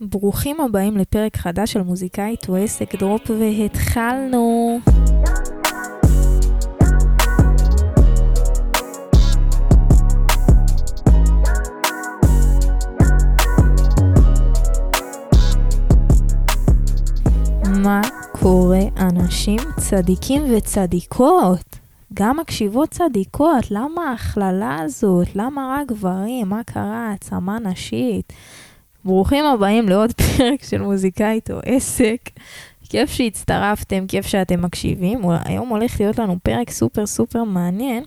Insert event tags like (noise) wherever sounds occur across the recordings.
ברוכים הבאים לפרק חדש של מוזיקאית או עסק דרופ והתחלנו. מה קורה אנשים צדיקים וצדיקות? גם מקשיבות צדיקות, למה ההכללה הזאת? למה רק גברים? מה קרה? העצמה נשית? ברוכים הבאים לעוד פרק של מוזיקאית או עסק. כיף שהצטרפתם, כיף שאתם מקשיבים. היום הולך להיות לנו פרק סופר סופר מעניין.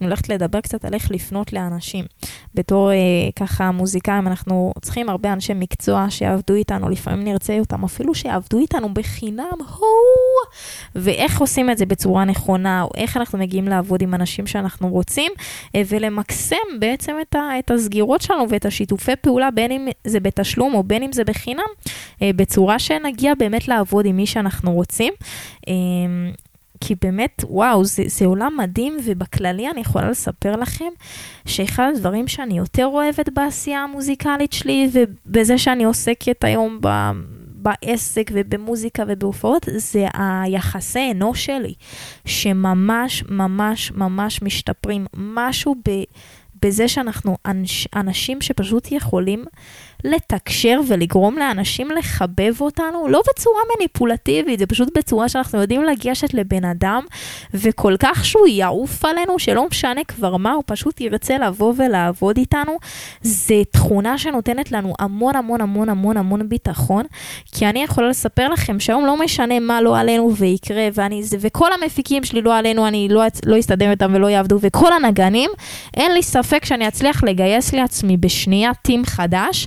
אני הולכת לדבר קצת על איך לפנות לאנשים. בתור אה, ככה מוזיקאים, אנחנו צריכים הרבה אנשי מקצוע שיעבדו איתנו, לפעמים נרצה אותם, אפילו שיעבדו איתנו בחינם, הו! ואיך עושים את זה בצורה נכונה, או איך אנחנו מגיעים לעבוד עם אנשים שאנחנו רוצים, אה, ולמקסם בעצם את, ה, את הסגירות שלנו ואת השיתופי פעולה, בין אם זה בתשלום או בין אם זה בחינם, אה, בצורה שנגיע באמת לעבוד עם מי שאנחנו רוצים. אה, כי באמת, וואו, זה, זה עולם מדהים, ובכללי אני יכולה לספר לכם שאחד הדברים שאני יותר אוהבת בעשייה המוזיקלית שלי, ובזה שאני עוסקת היום ב... בעסק ובמוזיקה ובהופעות, זה היחסי אנוש שלי, שממש ממש ממש משתפרים. משהו ב, בזה שאנחנו אנש, אנשים שפשוט יכולים לתקשר ולגרום לאנשים לחבב אותנו, לא בצורה מניפולטיבית, זה פשוט בצורה שאנחנו יודעים לגשת לבן אדם, וכל כך שהוא יעוף עלינו, שלא משנה כבר מה, הוא פשוט ירצה לבוא ולעבוד איתנו. זה תכונה שנותנת לנו המון המון המון המון המון ביטחון, כי אני יכולה לספר לכם שהיום לא משנה מה לא עלינו ויקרה, ואני, וכל המפיקים שלי לא עלינו, אני לא, לא אסתדר איתם ולא יעבדו, וכל הנגנים, אין לי ספק שאני אצליח לגייס לעצמי בשנייה טים חדש.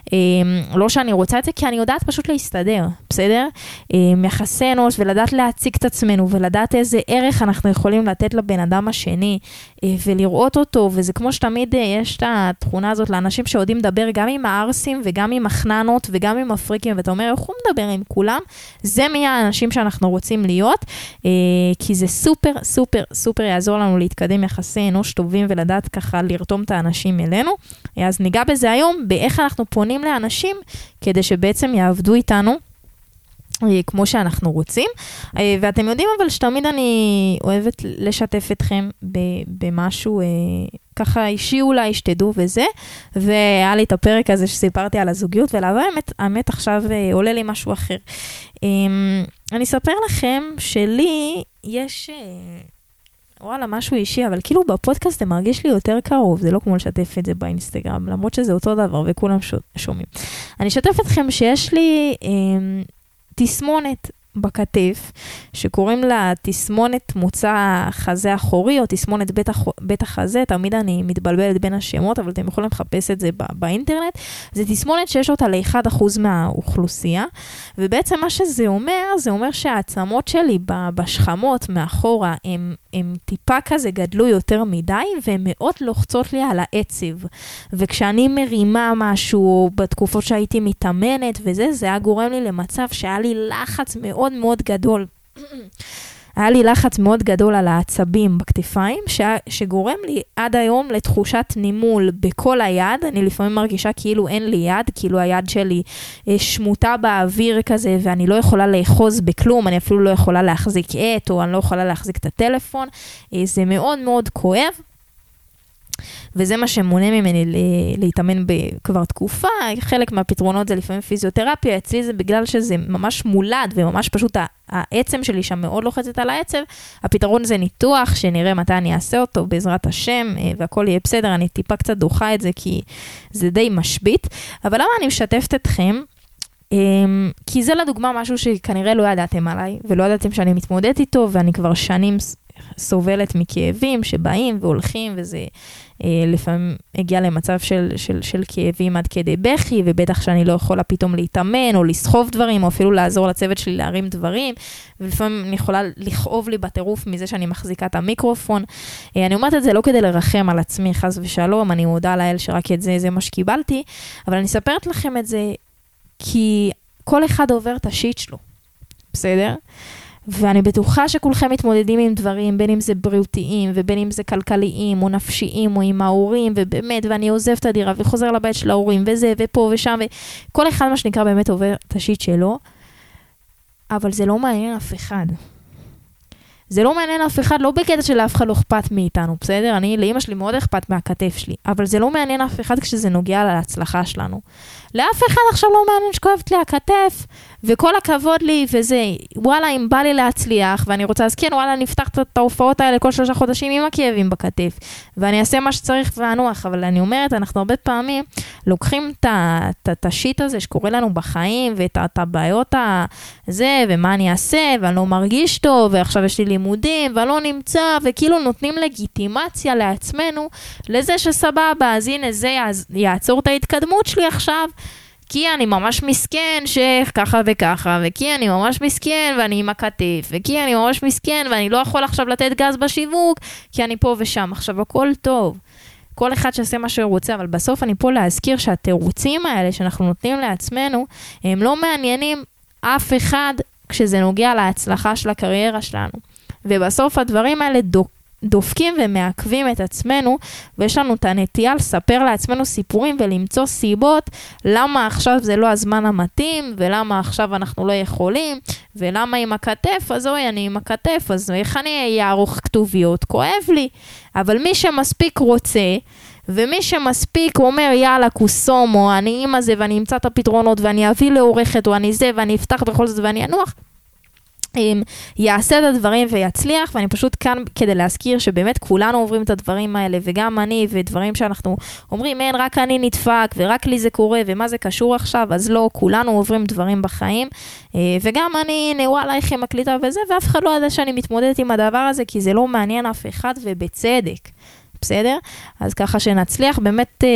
לא שאני רוצה את זה, כי אני יודעת פשוט להסתדר, בסדר? אמ, יחסי אנוש ולדעת להציג את עצמנו ולדעת איזה ערך אנחנו יכולים לתת לבן אדם השני אה, ולראות אותו, וזה כמו שתמיד אה, יש את התכונה הזאת לאנשים שיודעים לדבר גם עם הערסים וגם עם החננות וגם עם הפריקים, ואתה אומר, איך הוא מדבר עם כולם? זה מי האנשים שאנחנו רוצים להיות, אה, כי זה סופר סופר סופר יעזור לנו להתקדם יחסי אנוש טובים ולדעת ככה לרתום את האנשים אלינו. אז ניגע בזה היום, באיך אנחנו פונים נותנים לאנשים כדי שבעצם יעבדו איתנו. אה, כמו שאנחנו רוצים, אה, ואתם יודעים אבל שתמיד אני אוהבת לשתף אתכם במשהו אה, ככה אישי אולי, שתדעו וזה, והיה לי את הפרק הזה שסיפרתי על הזוגיות, ולאמת, האמת עכשיו עולה לי משהו אחר. אמ, אני אספר לכם שלי יש וואלה, משהו אישי, אבל כאילו בפודקאסט זה מרגיש לי יותר קרוב, זה לא כמו לשתף את זה באינסטגרם, למרות שזה אותו דבר וכולם שומעים. אני אשתף אתכם שיש לי אה, תסמונת בכתף, שקוראים לה תסמונת מוצא חזה אחורי, או תסמונת בית, הח... בית החזה, תמיד אני מתבלבלת בין השמות, אבל אתם יכולים לחפש את זה בא... באינטרנט. זה תסמונת שיש אותה ל-1% מהאוכלוסייה, ובעצם מה שזה אומר, זה אומר שהעצמות שלי בשכמות מאחורה, הן טיפה כזה גדלו יותר מדי, והן מאוד לוחצות לי על העצב. וכשאני מרימה משהו, בתקופות שהייתי מתאמנת וזה, זה היה גורם לי למצב שהיה לי לחץ מאוד... מאוד מאוד גדול. היה לי לחץ מאוד גדול על העצבים בכתפיים, ש... שגורם לי עד היום לתחושת נימול בכל היד. אני לפעמים מרגישה כאילו אין לי יד, כאילו היד שלי אה, שמוטה באוויר כזה, ואני לא יכולה לאחוז בכלום, אני אפילו לא יכולה להחזיק עט, או אני לא יכולה להחזיק את הטלפון. אה, זה מאוד מאוד כואב. וזה מה שמונע ממני להתאמן כבר תקופה. חלק מהפתרונות זה לפעמים פיזיותרפיה, אצלי זה בגלל שזה ממש מולד וממש פשוט העצם שלי שם מאוד לוחצת על העצב. הפתרון זה ניתוח, שנראה מתי אני אעשה אותו בעזרת השם, אה, והכל יהיה בסדר, אני טיפה קצת דוחה את זה כי זה די משבית. אבל למה אני משתפת אתכם? אמ, כי זה לדוגמה משהו שכנראה לא ידעתם עליי, ולא ידעתם שאני מתמודדת איתו, ואני כבר שנים סובלת מכאבים שבאים והולכים, וזה אה, לפעמים הגיע למצב של, של, של כאבים עד כדי בכי, ובטח שאני לא יכולה פתאום להתאמן, או לסחוב דברים, או אפילו לעזור לצוות שלי להרים דברים, ולפעמים אני יכולה לכאוב לי בטירוף מזה שאני מחזיקה את המיקרופון. אה, אני אומרת את זה לא כדי לרחם על עצמי, חס ושלום, אני מודה לאל שרק את זה, זה מה שקיבלתי, אבל אני אספרת לכם את זה כי כל אחד עובר את השיט שלו, בסדר? ואני בטוחה שכולכם מתמודדים עם דברים, בין אם זה בריאותיים, ובין אם זה כלכליים, או נפשיים, או עם ההורים, ובאמת, ואני עוזב את הדירה, וחוזר לבית של ההורים, וזה, ופה ושם, וכל אחד, מה שנקרא, באמת עובר את השיט שלו, אבל זה לא מעניין אף אחד. זה לא מעניין אף אחד, לא בקטע שלאף אחד לא אכפת מאיתנו, בסדר? אני, לאימא שלי מאוד אכפת מהכתף שלי, אבל זה לא מעניין אף אחד כשזה נוגע להצלחה שלנו. לאף אחד עכשיו לא מעניין שכואבת לי הכתף, וכל הכבוד לי, וזה, וואלה, אם בא לי להצליח, ואני רוצה, אז כן, וואלה, נפתח את ההופעות האלה כל שלושה חודשים עם הכאבים בכתף, ואני אעשה מה שצריך ואנוח, אבל אני אומרת, אנחנו הרבה פעמים לוקחים את השיט הזה שקורה לנו בחיים, ואת הבעיות הזה, ומה אני אעשה, ואני לא מרגיש טוב, ועכשיו יש לי לימודים, ואני לא נמצא, וכאילו נותנים לגיטימציה לעצמנו, לזה שסבבה, אז הנה, זה יעצור את ההתקדמות שלי עכשיו. כי אני ממש מסכן שככה וככה, וכי אני ממש מסכן ואני עם הכתף, וכי אני ממש מסכן ואני לא יכול עכשיו לתת גז בשיווק, כי אני פה ושם. עכשיו, הכל טוב. כל אחד שעושה מה שהוא רוצה, אבל בסוף אני פה להזכיר שהתירוצים האלה שאנחנו נותנים לעצמנו, הם לא מעניינים אף אחד כשזה נוגע להצלחה של הקריירה שלנו. ובסוף הדברים האלה דוק, דופקים ומעכבים את עצמנו, ויש לנו את הנטייה לספר לעצמנו סיפורים ולמצוא סיבות למה עכשיו זה לא הזמן המתאים, ולמה עכשיו אנחנו לא יכולים, ולמה עם הכתף, אז אוי, אני עם הכתף, אז איך אני אערוך כתוביות? כואב לי. אבל מי שמספיק רוצה, ומי שמספיק אומר יאללה קוסומו, אני עם הזה ואני אמצא את הפתרונות ואני אביא לעורכת או אני זה ואני אפתח בכל זאת ואני אנוח, יעשה את הדברים ויצליח, ואני פשוט כאן כדי להזכיר שבאמת כולנו עוברים את הדברים האלה, וגם אני, ודברים שאנחנו אומרים, אין, רק אני נדפק, ורק לי זה קורה, ומה זה קשור עכשיו, אז לא, כולנו עוברים דברים בחיים, אה, וגם אני, הנה, וואלה, איך היא מקליטה וזה, ואף אחד לא יודע שאני מתמודדת עם הדבר הזה, כי זה לא מעניין אף אחד, ובצדק. בסדר? אז ככה שנצליח באמת אה,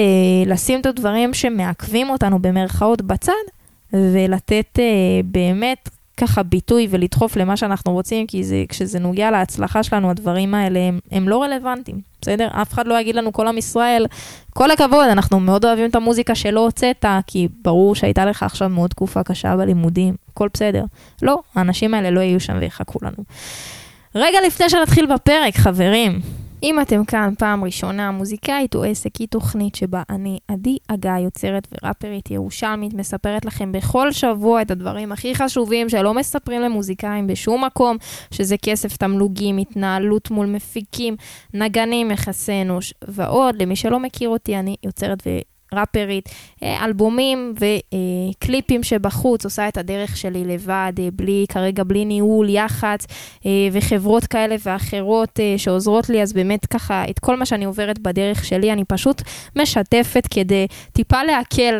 לשים את הדברים שמעכבים אותנו במרכאות בצד, ולתת אה, באמת ככה ביטוי ולדחוף למה שאנחנו רוצים, כי זה, כשזה נוגע להצלחה שלנו, הדברים האלה הם, הם לא רלוונטיים, בסדר? אף אחד לא יגיד לנו, כל עם ישראל, כל הכבוד, אנחנו מאוד אוהבים את המוזיקה שלא הוצאת, כי ברור שהייתה לך עכשיו מאוד תקופה קשה בלימודים, הכל בסדר. לא, האנשים האלה לא יהיו שם ויחכו לנו. רגע לפני שנתחיל בפרק, חברים, אם אתם כאן פעם ראשונה, מוזיקאית או עסק היא תוכנית שבה אני, עדי הגיא, יוצרת וראפרית ירושלמית, מספרת לכם בכל שבוע את הדברים הכי חשובים שלא מספרים למוזיקאים בשום מקום, שזה כסף, תמלוגים, התנהלות מול מפיקים, נגנים, יחסי אנוש ועוד. למי שלא מכיר אותי, אני יוצרת ו... ראפרית, אה, אלבומים וקליפים שבחוץ, עושה את הדרך שלי לבד, אה, בלי, כרגע בלי ניהול, יח"צ אה, וחברות כאלה ואחרות שעוזרות לי, אז באמת ככה, את כל מה שאני עוברת בדרך שלי, אני פשוט משתפת כדי טיפה להקל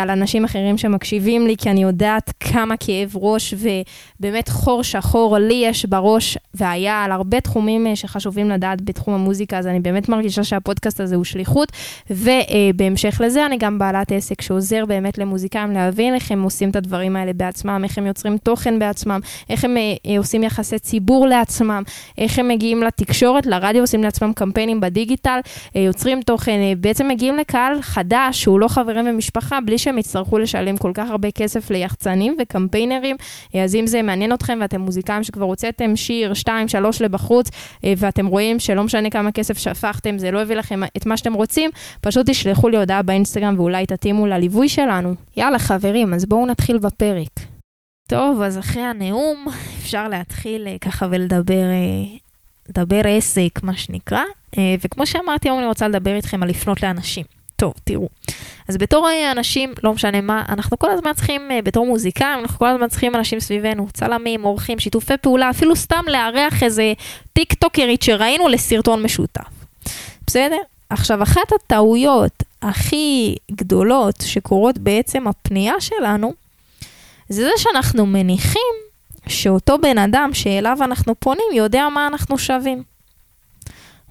על אנשים אחרים שמקשיבים לי, כי אני יודעת כמה כאב ראש ובאמת חור שחור לי יש בראש, והיה על הרבה תחומים שחשובים לדעת בתחום המוזיקה, אז אני באמת מרגישה שהפודקאסט הזה הוא שליחות, ובהמשך לזה אני גם בעלת עסק שעוזר באמת למוזיקאים להבין איך הם עושים את הדברים האלה בעצמם, איך הם יוצרים תוכן בעצמם, איך הם אה, עושים יחסי ציבור לעצמם, איך הם מגיעים לתקשורת, לרדיו, עושים לעצמם קמפיינים בדיגיטל, אה, יוצרים תוכן, אה, בעצם מגיעים לקהל חדש שהוא לא חברים ומשפחה, בלי שהם יצטרכו לשלם כל כך הרבה כסף ליחצנים וקמפיינרים. אה, אז אם זה מעניין אתכם ואתם מוזיקאים שכבר הוצאתם שיר, שתיים, שלוש לבחוץ, אה, ואתם רואים שלא משנה כמה כסף שפכתם, זה לא הביא לכם את מה שאתם רוצים, פשוט תשלחו לי הודעה באינסטגרם ואולי תתאימו לליווי שלנו. יאללה חברים, אז בואו נתחיל בפרק. טוב, אז אחרי הנאום (laughs) אפשר להתחיל אה, ככה ולדבר אה, לדבר עסק, מה שנקרא. אה, וכמו שאמרתי, היום אני רוצה לדבר איתכם על לפנות לאנשים. טוב, תראו. אז בתור אנשים, לא משנה מה, אנחנו כל הזמן צריכים, בתור מוזיקאים, אנחנו כל הזמן צריכים אנשים סביבנו, צלמים, אורחים, שיתופי פעולה, אפילו סתם לארח איזה טיק טוקרית שראינו לסרטון משותף. בסדר? עכשיו, אחת הטעויות הכי גדולות שקורות בעצם הפנייה שלנו, זה זה שאנחנו מניחים שאותו בן אדם שאליו אנחנו פונים יודע מה אנחנו שווים.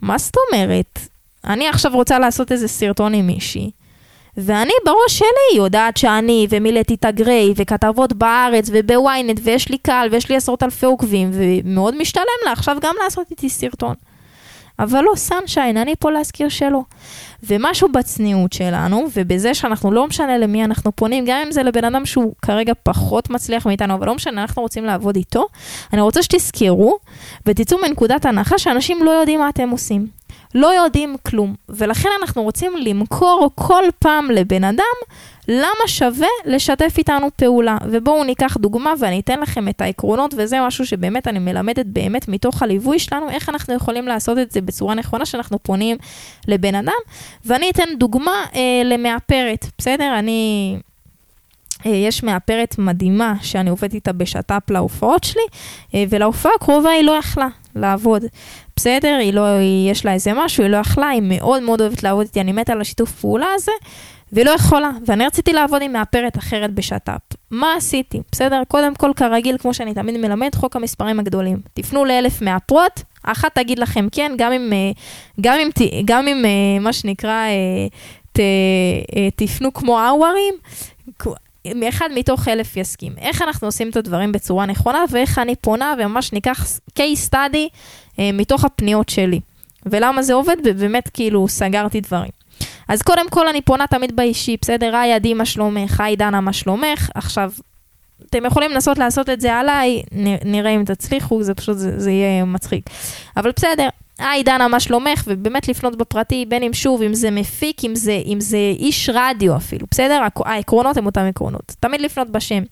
מה זאת אומרת? אני עכשיו רוצה לעשות איזה סרטון עם מישהי, ואני בראש שלי יודעת שאני ומילאתי את הגריי וכתבות בארץ ובוויינט ויש לי קהל ויש לי עשרות אלפי עוקבים ומאוד משתלם לה עכשיו גם לעשות איתי סרטון. אבל לא, סנשיין, אני פה להזכיר שלא. ומשהו בצניעות שלנו, ובזה שאנחנו לא משנה למי אנחנו פונים, גם אם זה לבן אדם שהוא כרגע פחות מצליח מאיתנו, אבל לא משנה, אנחנו רוצים לעבוד איתו, אני רוצה שתזכרו ותצאו מנקודת הנחה שאנשים לא יודעים מה אתם עושים. לא יודעים כלום, ולכן אנחנו רוצים למכור כל פעם לבן אדם למה שווה לשתף איתנו פעולה. ובואו ניקח דוגמה ואני אתן לכם את העקרונות, וזה משהו שבאמת אני מלמדת באמת מתוך הליווי שלנו, איך אנחנו יכולים לעשות את זה בצורה נכונה שאנחנו פונים לבן אדם. ואני אתן דוגמה אה, למאפרת, בסדר? אני... אה, יש מאפרת מדהימה שאני עובדת איתה בשת"פ להופעות שלי, אה, ולהופעה הקרובה היא לא יכלה לעבוד. בסדר, היא לא, היא, יש לה איזה משהו, היא לא יכלה, היא מאוד מאוד אוהבת לעבוד איתי, אני מתה על השיתוף פעולה הזה, והיא לא יכולה. ואני רציתי לעבוד עם מאפרת אחרת בשת"פ. מה עשיתי? בסדר? קודם כל, כרגיל, כמו שאני תמיד מלמד, חוק המספרים הגדולים. תפנו לאלף מאפרות, אחת תגיד לכם כן, גם אם, אה, גם אם, גם אם מה שנקרא, ת, תפנו כמו אאוורים, אחד מתוך אלף יסכים. איך אנחנו עושים את הדברים בצורה נכונה, ואיך אני פונה וממש ניקח case study אה, מתוך הפניות שלי. ולמה זה עובד, ובאמת כאילו סגרתי דברים. אז קודם כל אני פונה תמיד באישי, בסדר? היי עדי, מה שלומך? היי דנה, מה שלומך? עכשיו, אתם יכולים לנסות לעשות את זה עליי, נראה אם תצליחו, זה פשוט, זה, זה יהיה מצחיק. אבל בסדר, היי דנה, מה שלומך? ובאמת לפנות בפרטי, בין אם שוב, אם זה מפיק, אם זה, אם זה איש רדיו אפילו, בסדר? העקרונות הם אותם עקרונות. תמיד לפנות בשם.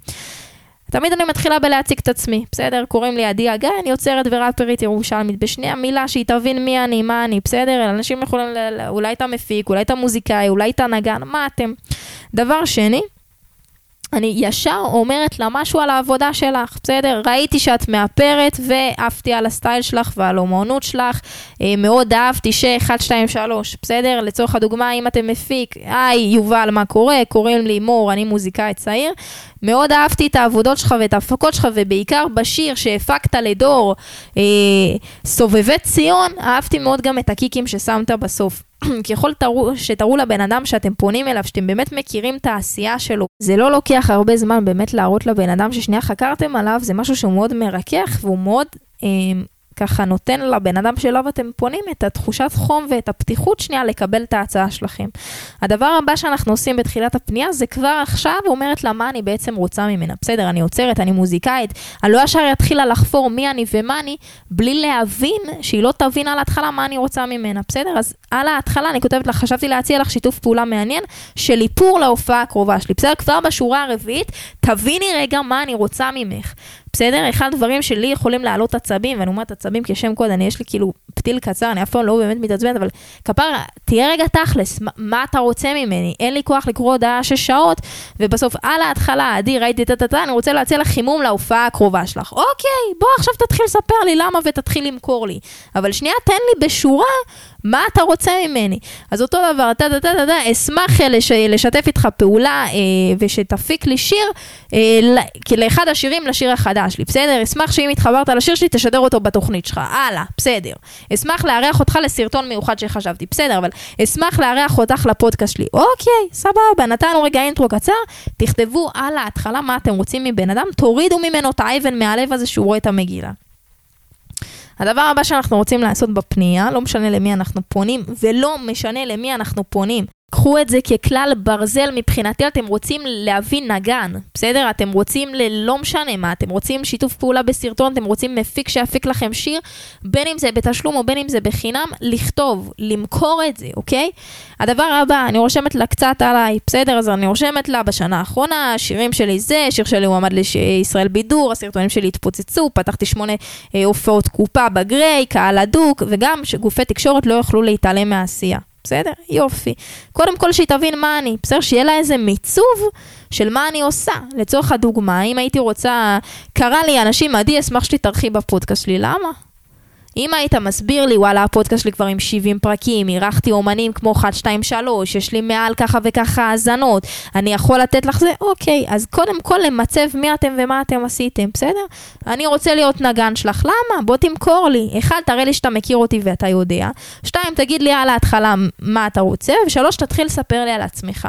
תמיד אני מתחילה בלהציג את עצמי, בסדר? קוראים לי עדי הגיא, אני יוצרת וראפרית ירושלמית. בשנייה מילה שהיא תבין מי אני, מה אני, בסדר? אנשים יכולים. אולי אתה מפיק, אולי אתה מוזיקאי, אולי אתה נגן, מה אתם? דבר שני, אני ישר אומרת לה משהו על העבודה שלך, בסדר? ראיתי שאת מאפרת ועפתי על הסטייל שלך ועל האומנות שלך. אה, מאוד אהבתי ש-1, 2, 3, בסדר? לצורך הדוגמה, אם אתם מפיק, היי, יובל, מה קורה? קוראים לי מור, אני מוזיקאי צעיר. מאוד אהבתי את העבודות שלך ואת ההפקות שלך, ובעיקר בשיר שהפקת לדור, אה, סובבי ציון, אהבתי מאוד גם את הקיקים ששמת בסוף. (clears throat) ככל תראו, שתראו לבן אדם שאתם פונים אליו, שאתם באמת מכירים את העשייה שלו, זה לא לוקח הרבה זמן באמת להראות לבן אדם ששנייה חקרתם עליו, זה משהו שהוא מאוד מרכך והוא מאוד אה, ככה נותן לבן אדם שאליו אתם פונים את התחושת חום ואת הפתיחות שנייה לקבל את ההצעה שלכם. הדבר הבא שאנחנו עושים בתחילת הפנייה זה כבר עכשיו אומרת לה מה אני בעצם רוצה ממנה. בסדר, אני עוצרת, אני מוזיקאית, אני לא ישר אתחילה לחפור מי אני ומה אני, בלי להבין שהיא לא תבין על ההתחלה מה אני רוצה ממנה. בסדר? אז על ההתחלה אני כותבת לך, חשבתי להציע לך שיתוף פעולה מעניין של איפור להופעה הקרובה שלי. בסדר? כבר בשורה הרביעית, תביני רגע מה אני רוצה ממך. בסדר? אחד הדברים שלי יכולים להעלות עצבים, ואני אומרת עצבים כשם קוד, אני יש לי כאילו פתיל קצר, אני אף פעם לא באמת מתעצבנת, אבל כפרה, תהיה רגע תכלס, מה, מה אתה רוצה ממני? אין לי כוח לקרוא הודעה שש שעות, ובסוף על ההתחלה, עדי, ראיתי את הטטה, אני רוצה להציע לך חימום להופעה הקרובה שלך. אוקיי, בוא עכשיו תתחיל לספר לי למה ותתחיל למכור לי. אבל שנייה, תן לי בשורה מה אתה רוצה ממני? אז אותו דבר, אתה, אתה, אתה, אתה, אשמח לש, לשתף איתך פעולה אה, ושתפיק לי שיר, אה, לאחד השירים לשיר החדש לי, בסדר? אשמח שאם התחברת לשיר שלי, תשדר אותו בתוכנית שלך, הלאה, בסדר. אשמח לארח אותך לסרטון מיוחד שחשבתי, בסדר, אבל אשמח לארח אותך לפודקאסט שלי. אוקיי, סבבה, נתנו רגע אינטרו קצר, תכתבו על ההתחלה מה אתם רוצים מבן אדם, תורידו ממנו את האבן מהלב הזה שהוא רואה את המגילה. הדבר הבא שאנחנו רוצים לעשות בפנייה, לא משנה למי אנחנו פונים, ולא משנה למי אנחנו פונים. קחו את זה ככלל ברזל מבחינתי, אתם רוצים להביא נגן, בסדר? אתם רוצים ללא משנה מה, אתם רוצים שיתוף פעולה בסרטון, אתם רוצים מפיק שיפיק לכם שיר, בין אם זה בתשלום או בין אם זה בחינם, לכתוב, למכור את זה, אוקיי? הדבר הבא, אני רושמת לה קצת עליי, בסדר? אז אני רושמת לה בשנה האחרונה, שירים שלי זה, שיר שלי הועמד לישראל בידור, הסרטונים שלי התפוצצו, פתחתי שמונה אה, הופעות קופה בגריי, קהל הדוק, וגם שגופי תקשורת לא יוכלו להתעלם מהעשייה. בסדר? יופי. קודם כל שהיא תבין מה אני, בסדר? שיהיה לה איזה מיצוב של מה אני עושה. לצורך הדוגמה, אם הייתי רוצה, קרא לי אנשים, עדי, אשמח שתתארחי בפודקאסט שלי, למה? אם היית מסביר לי, וואלה, הפודקאסט שלי כבר עם 70 פרקים, אירחתי אומנים כמו 1, 2, 3, יש לי מעל ככה וככה האזנות, אני יכול לתת לך זה? אוקיי, אז קודם כל למצב מי אתם ומה אתם עשיתם, בסדר? אני רוצה להיות נגן שלך, למה? בוא תמכור לי. אחד, תראה לי שאתה מכיר אותי ואתה יודע. שתיים, תגיד לי על ההתחלה מה אתה רוצה, ושלוש, תתחיל לספר לי על עצמך.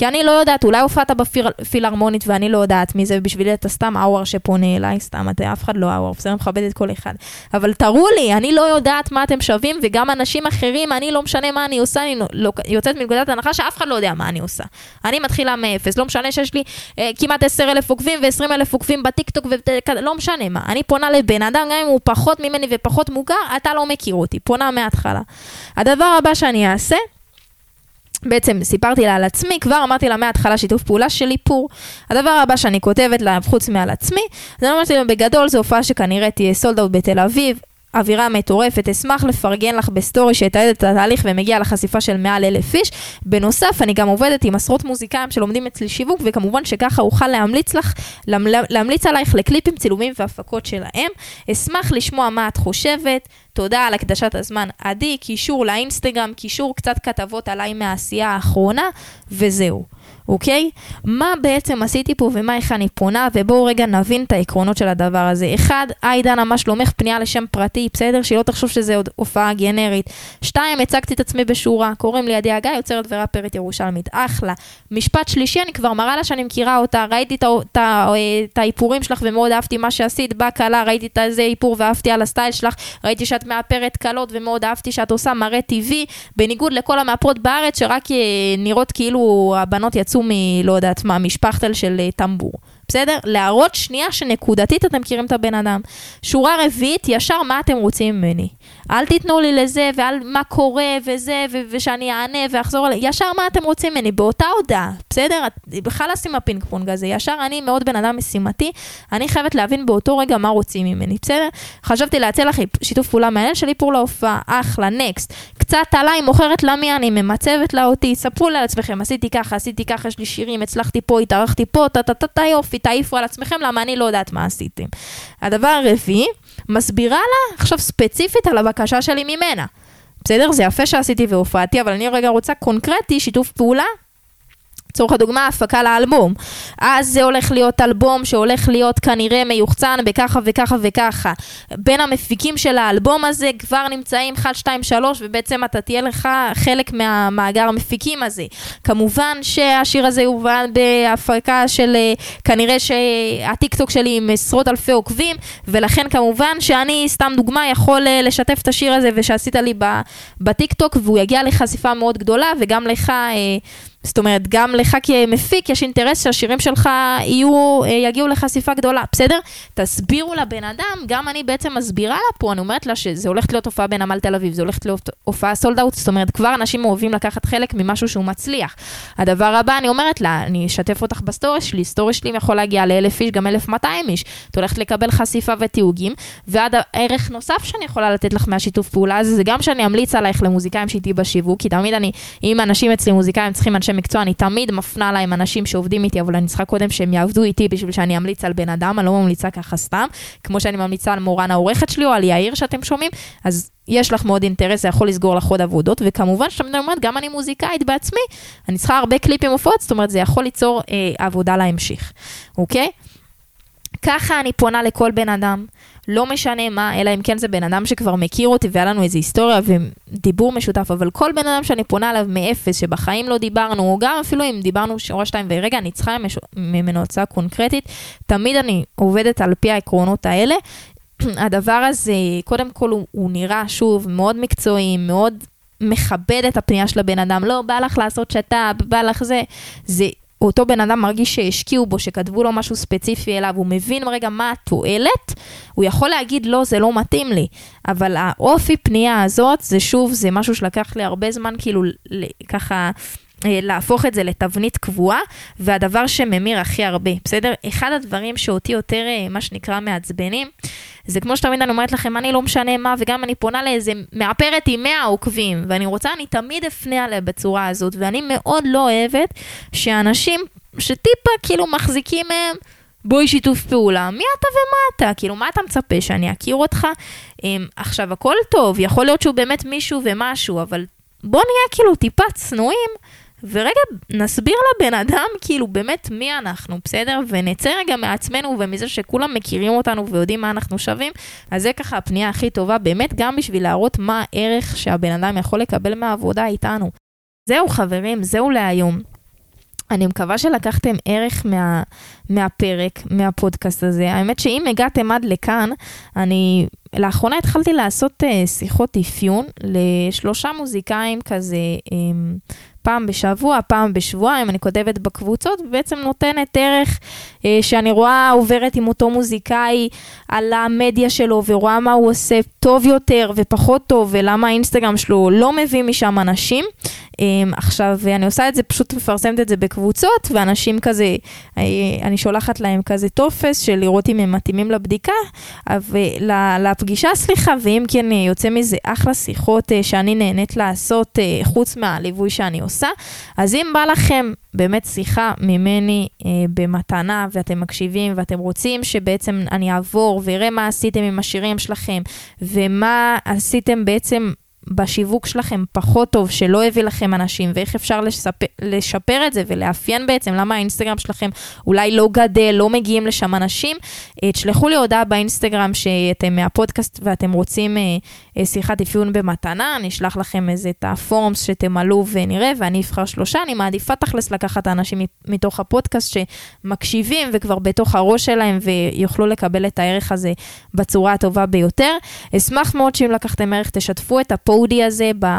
כי אני לא יודעת, אולי הופעת בפילהרמונית ואני לא יודעת מי זה, בשבילי אתה סתם אאואר שפונה אליי, סתם, אתה אף אחד לא אאואר, בסדר, מכבד את כל אחד. אבל תראו לי, אני לא יודעת מה אתם שווים, וגם אנשים אחרים, אני לא משנה מה אני עושה, אני לא, יוצאת מנקודת הנחה שאף אחד לא יודע מה אני עושה. אני מתחילה מאפס, לא משנה שיש לי אה, כמעט 10,000 עוקבים ו-20,000 עוקבים בטיקטוק, לא משנה מה. אני פונה לבן אדם, גם אם הוא פחות ממני ופחות מוכר, אתה לא מכיר אותי, פונה מההתחלה. הדבר הבא שאני אעשה, בעצם סיפרתי לה על עצמי, כבר אמרתי לה מההתחלה שיתוף פעולה של איפור. הדבר הבא שאני כותבת לה, חוץ מעל עצמי, זה אמרתי לה, בגדול זו הופעה שכנראה תהיה sold out בתל אביב, אווירה מטורפת, אשמח לפרגן לך בסטורי שיתעד את התהליך ומגיע לחשיפה של מעל אלף איש. בנוסף, אני גם עובדת עם עשרות מוזיקאים שלומדים אצלי שיווק, וכמובן שככה אוכל להמליץ לך, להמליץ עלייך לקליפים, צילומים והפקות שלהם. אשמח לשמוע מה את חושבת, תודה על הקדשת הזמן. עדי, קישור לאינסטגרם, קישור קצת כתבות עליי מהעשייה האחרונה, וזהו. אוקיי? מה בעצם עשיתי פה ומה איך אני פונה, ובואו רגע נבין את העקרונות של הדבר הזה. אחד, היי דנה, מה שלומך? פנייה לשם פרטי, בסדר? שלא תחשוב שזה עוד הופעה גנרית. שתיים, הצגתי את עצמי בשורה, קוראים לי עדי הגיא, יוצרת וראפרית ירושלמית. אחלה. משפט שלישי, אני כבר מראה לה שאני מכירה אותה, ראיתי את האיפורים שלך ומאוד אהבתי מה שעשית, באה כלה, ראיתי את איזה איפור ואהבתי על הסטייל שלך, ראיתי שאת מאפרת כלות ומאוד אהבתי שאת עושה מראה טבעי, בניגוד לכל המאפרות בארץ שרק אה, נראות כאילו הבנות יצאו מ... לא יודעת מה, משפכטל של אה, טמבור. בסדר? להראות שנייה שנקודתית אתם מכירים את הבן אדם. שורה רביעית, ישר מה אתם רוצים ממני. אל תיתנו לי לזה, ועל מה קורה, וזה, ו- ושאני אענה ואחזור. ישר מה אתם רוצים ממני, באותה הודעה, בסדר? בכלל לשים הפינג פונג הזה. ישר אני מאוד בן אדם משימתי, אני חייבת להבין באותו רגע מה רוצים ממני, בסדר? חשבתי להציע לך שיתוף פעולה מעניין של איפור להופעה, אחלה, נקסט. קצת עליי, מוכרת לה מי אני, ממצבת לה אותי, ספרו לי על עצמכם, עשיתי ככה, עשיתי ככה, יש לי שירים, הצלחתי פה, התארחתי פה, טה-טה-טה יופי, תעיפו על עצמכם, למה אני לא יודעת מה עשיתם. הדבר הרביעי, מסבירה לה עכשיו ספציפית על הבקשה שלי ממנה. בסדר? זה יפה שעשיתי והופעתי, אבל אני רגע רוצה קונקרטי, שיתוף פעולה לצורך הדוגמה, הפקה לאלבום. אז זה הולך להיות אלבום שהולך להיות כנראה מיוחצן בככה וככה וככה. בין המפיקים של האלבום הזה כבר נמצאים 1, 2, 3, ובעצם אתה תהיה לך חלק מהמאגר המפיקים הזה. כמובן שהשיר הזה יובן בהפקה של אה, כנראה שהטיקטוק שלי עם עשרות אלפי עוקבים, ולכן כמובן שאני, סתם דוגמה, יכול אה, לשתף את השיר הזה ושעשית לי בטיקטוק, והוא יגיע לחשיפה מאוד גדולה, וגם לך... אה, זאת אומרת, גם לך כמפיק יש אינטרס שהשירים שלך יהיו, אה, יגיעו לחשיפה גדולה, בסדר? תסבירו לבן אדם, גם אני בעצם מסבירה לה פה, אני אומרת לה שזה הולך להיות הופעה בנמל תל אביב, זה הולך להיות הופעה sold out, זאת אומרת, כבר אנשים אוהבים לקחת חלק ממשהו שהוא מצליח. הדבר הבא, אני אומרת לה, אני אשתף אותך בסטורי שלי, סטורי שלי יכול להגיע לאלף איש, גם אלף מאתיים איש. את הולכת לקבל חשיפה ותיוגים, ועד הערך נוסף שאני יכולה לתת לך מהשיתוף פעולה הזה, זה גם שאני אמליץ עלייך מקצוע, אני תמיד מפנה להם אנשים שעובדים איתי, אבל אני צריכה קודם שהם יעבדו איתי בשביל שאני אמליץ על בן אדם, אני לא ממליצה ככה סתם, כמו שאני ממליצה על מורן העורכת שלי או על יאיר שאתם שומעים, אז יש לך מאוד אינטרס, זה יכול לסגור לך עוד עבודות, וכמובן שתמיד אומרת, גם אני מוזיקאית בעצמי, אני צריכה הרבה קליפים הופעות, זאת אומרת, זה יכול ליצור אה, עבודה להמשך, אוקיי? ככה אני פונה לכל בן אדם. לא משנה מה, אלא אם כן זה בן אדם שכבר מכיר אותי והיה לנו איזו היסטוריה ודיבור משותף, אבל כל בן אדם שאני פונה אליו מאפס, שבחיים לא דיברנו, או גם אפילו אם דיברנו שורה שתיים, ורגע, אני צריכה ממנו הצעה קונקרטית, תמיד אני עובדת על פי העקרונות האלה. (clears throat) הדבר הזה, קודם כל הוא, הוא נראה, שוב, מאוד מקצועי, מאוד מכבד את הפנייה של הבן אדם, לא בא לך לעשות שת"פ, בא לך זה, זה אותו בן אדם מרגיש שהשקיעו בו, שכתבו לו משהו ספציפי אליו, הוא מבין רגע מה התועלת, הוא יכול להגיד לא, זה לא מתאים לי. אבל האופי פנייה הזאת, זה שוב, זה משהו שלקח לי הרבה זמן, כאילו, ככה... אה, להפוך את זה לתבנית קבועה, והדבר שממיר הכי הרבה, בסדר? אחד הדברים שאותי יותר, אה, מה שנקרא, מעצבנים, זה כמו שתמיד אני אומרת לכם, אני לא משנה מה, וגם אני פונה לאיזה מאפרת עם 100 עוקבים, ואני רוצה, אני תמיד אפנה עליה בצורה הזאת, ואני מאוד לא אוהבת שאנשים שטיפה כאילו מחזיקים מהם, בואי שיתוף פעולה, מי אתה ומה אתה? כאילו, מה אתה מצפה, שאני אכיר אותך? אמ, עכשיו, הכל טוב, יכול להיות שהוא באמת מישהו ומשהו, אבל בוא נהיה כאילו טיפה צנועים. ורגע נסביר לבן אדם כאילו באמת מי אנחנו, בסדר? ונצא רגע מעצמנו ומזה שכולם מכירים אותנו ויודעים מה אנחנו שווים, אז זה ככה הפנייה הכי טובה, באמת גם בשביל להראות מה הערך שהבן אדם יכול לקבל מהעבודה איתנו. זהו חברים, זהו להיום. אני מקווה שלקחתם ערך מה, מהפרק, מהפודקאסט הזה. האמת שאם הגעתם עד לכאן, אני לאחרונה התחלתי לעשות uh, שיחות אפיון לשלושה מוזיקאים כזה. Um, פעם בשבוע, פעם בשבועיים, אני כותבת בקבוצות, ובעצם נותנת ערך אה, שאני רואה עוברת עם אותו מוזיקאי על המדיה שלו, ורואה מה הוא עושה טוב יותר ופחות טוב, ולמה האינסטגרם שלו לא מביא משם אנשים. אה, עכשיו, אני עושה את זה, פשוט מפרסמת את זה בקבוצות, ואנשים כזה, אה, אני שולחת להם כזה טופס של לראות אם הם מתאימים לבדיקה, לפגישה, סליחה, ואם כן יוצא מזה אחלה שיחות אה, שאני נהנית לעשות, אה, חוץ מהליווי שאני. עושה. אז אם בא לכם באמת שיחה ממני אה, במתנה, ואתם מקשיבים, ואתם רוצים שבעצם אני אעבור ואראה מה עשיתם עם השירים שלכם, ומה עשיתם בעצם בשיווק שלכם פחות טוב, שלא הביא לכם אנשים, ואיך אפשר לשפר, לשפר את זה ולאפיין בעצם למה האינסטגרם שלכם אולי לא גדל, לא מגיעים לשם אנשים, אה, תשלחו לי הודעה באינסטגרם שאתם מהפודקאסט ואתם רוצים אה, שיחת אפיון במתנה, אני אשלח לכם איזה את הפורמס שתמלאו ונראה, ואני אבחר שלושה, אני מעדיפה תכלס לקחת אנשים מתוך הפודקאסט שמקשיבים וכבר בתוך הראש שלהם ויוכלו לקבל את הערך הזה בצורה הטובה ביותר. אשמח מאוד שאם לקחתם ערך תשתפו את. הפודי הזה אה,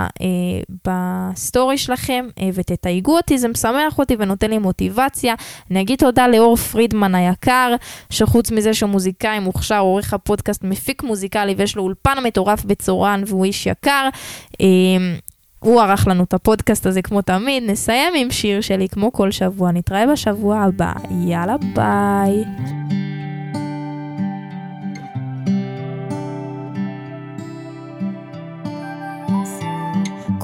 בסטורי שלכם אה, ותתייגו אותי, זה משמח אותי ונותן לי מוטיבציה. אני אגיד תודה לאור פרידמן היקר, שחוץ מזה שהוא מוזיקאי מוכשר, עורך הפודקאסט, מפיק מוזיקלי ויש לו אולפן מטורף בצורן והוא איש יקר. אה, הוא ערך לנו את הפודקאסט הזה כמו תמיד, נסיים עם שיר שלי כמו כל שבוע, נתראה בשבוע הבא, יאללה ביי.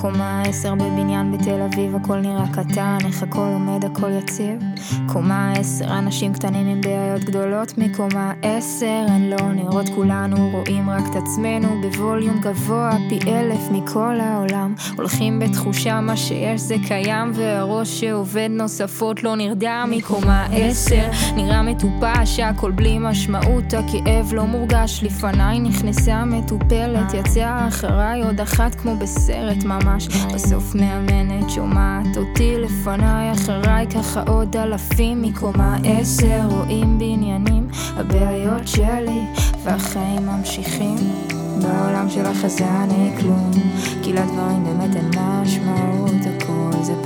קומה עשר בבניין בתל אביב, הכל נראה קטן, איך הכל עומד, הכל יציב. קומה עשר, אנשים קטנים עם בעיות גדולות מקומה עשר, הן לא נראות כולנו, רואים רק את עצמנו בווליום גבוה, פי אלף מכל העולם. הולכים בתחושה מה שיש זה קיים, והראש שעובד נוספות לא נרדם מקומה עשר. נראה מטופש, הכל בלי משמעות, הכאב לא מורגש, לפניי נכנסה מטופלת, יצאה אחריי עוד אחת כמו בסרט ממש. ממש בסוף מאמנת שומעת אותי לפניי אחריי ככה עוד אלפים מקומה. עשר רואים בניינים הבעיות שלי והחיים ממשיכים. בעולם של החזן אין כלום. כי לדברים באמת אין משמעות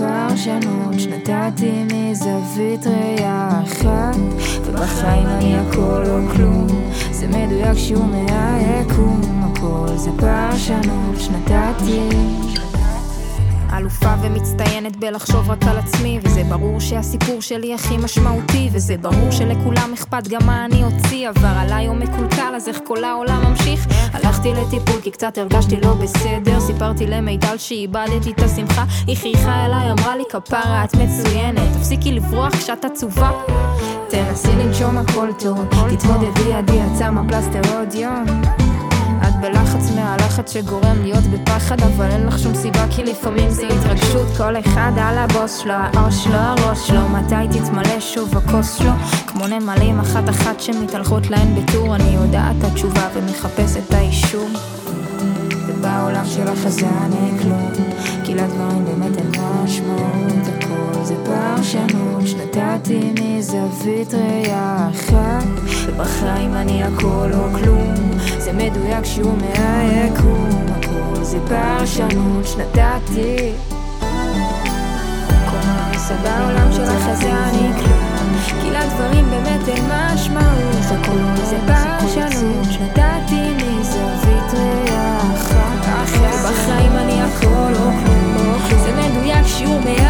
פרשנות שנתתי מזווית ראייה אחת ובחיים אני הכל או כלום. זה מדויק שהוא מהיקום הכל זה פרשנות שנתתי. אלופה ומצטיינת בלחשוב רק על עצמי וזה ברור שהסיפור שלי הכי משמעותי וזה ברור שלכולם אכפת גם מה אני אוציא עבר עליי יום מקולקל אז איך כל העולם ממשיך? הלכתי לטיפול כי קצת הרגשתי לא בסדר. סיפרתי למיטל שאיבדתי את השמחה. היא חייכה אליי אמרה לי כפרה את מצוינת. תפסיקי לברוח כשאת עצובה. תנסי לנשום הכל טוב. תתמודדי עדי יצא מהפלסטר עוד יום בלחץ מהלחץ שגורם להיות בפחד אבל אין לך שום סיבה כי לפעמים זה התרגשות. כל אחד על הבוס שלו, העוש שלו, הראש שלו מתי תתמלא שוב הכוס שלו? כמו נמלים אחת אחת שמתהלכות להן בטור אני יודעת את התשובה ומחפש את האישור. ובעולם של החזן אין כלום כי לדברים באמת אין משמעות. הכל זה פרשנות שנתתי מזווית ראייה אחת. ובחיים אני הכל או כלום זה מדויק שהוא מהיקום הכל זה פרשנות שנתתי כל הריסה בעולם שלך זה אני כלום כי לדברים באמת אין משמעות. הכל זה פרשנות שנתתי מזווית ריח אחת בחיים אני הכל או כלום. זה מדויק שהוא מהיקום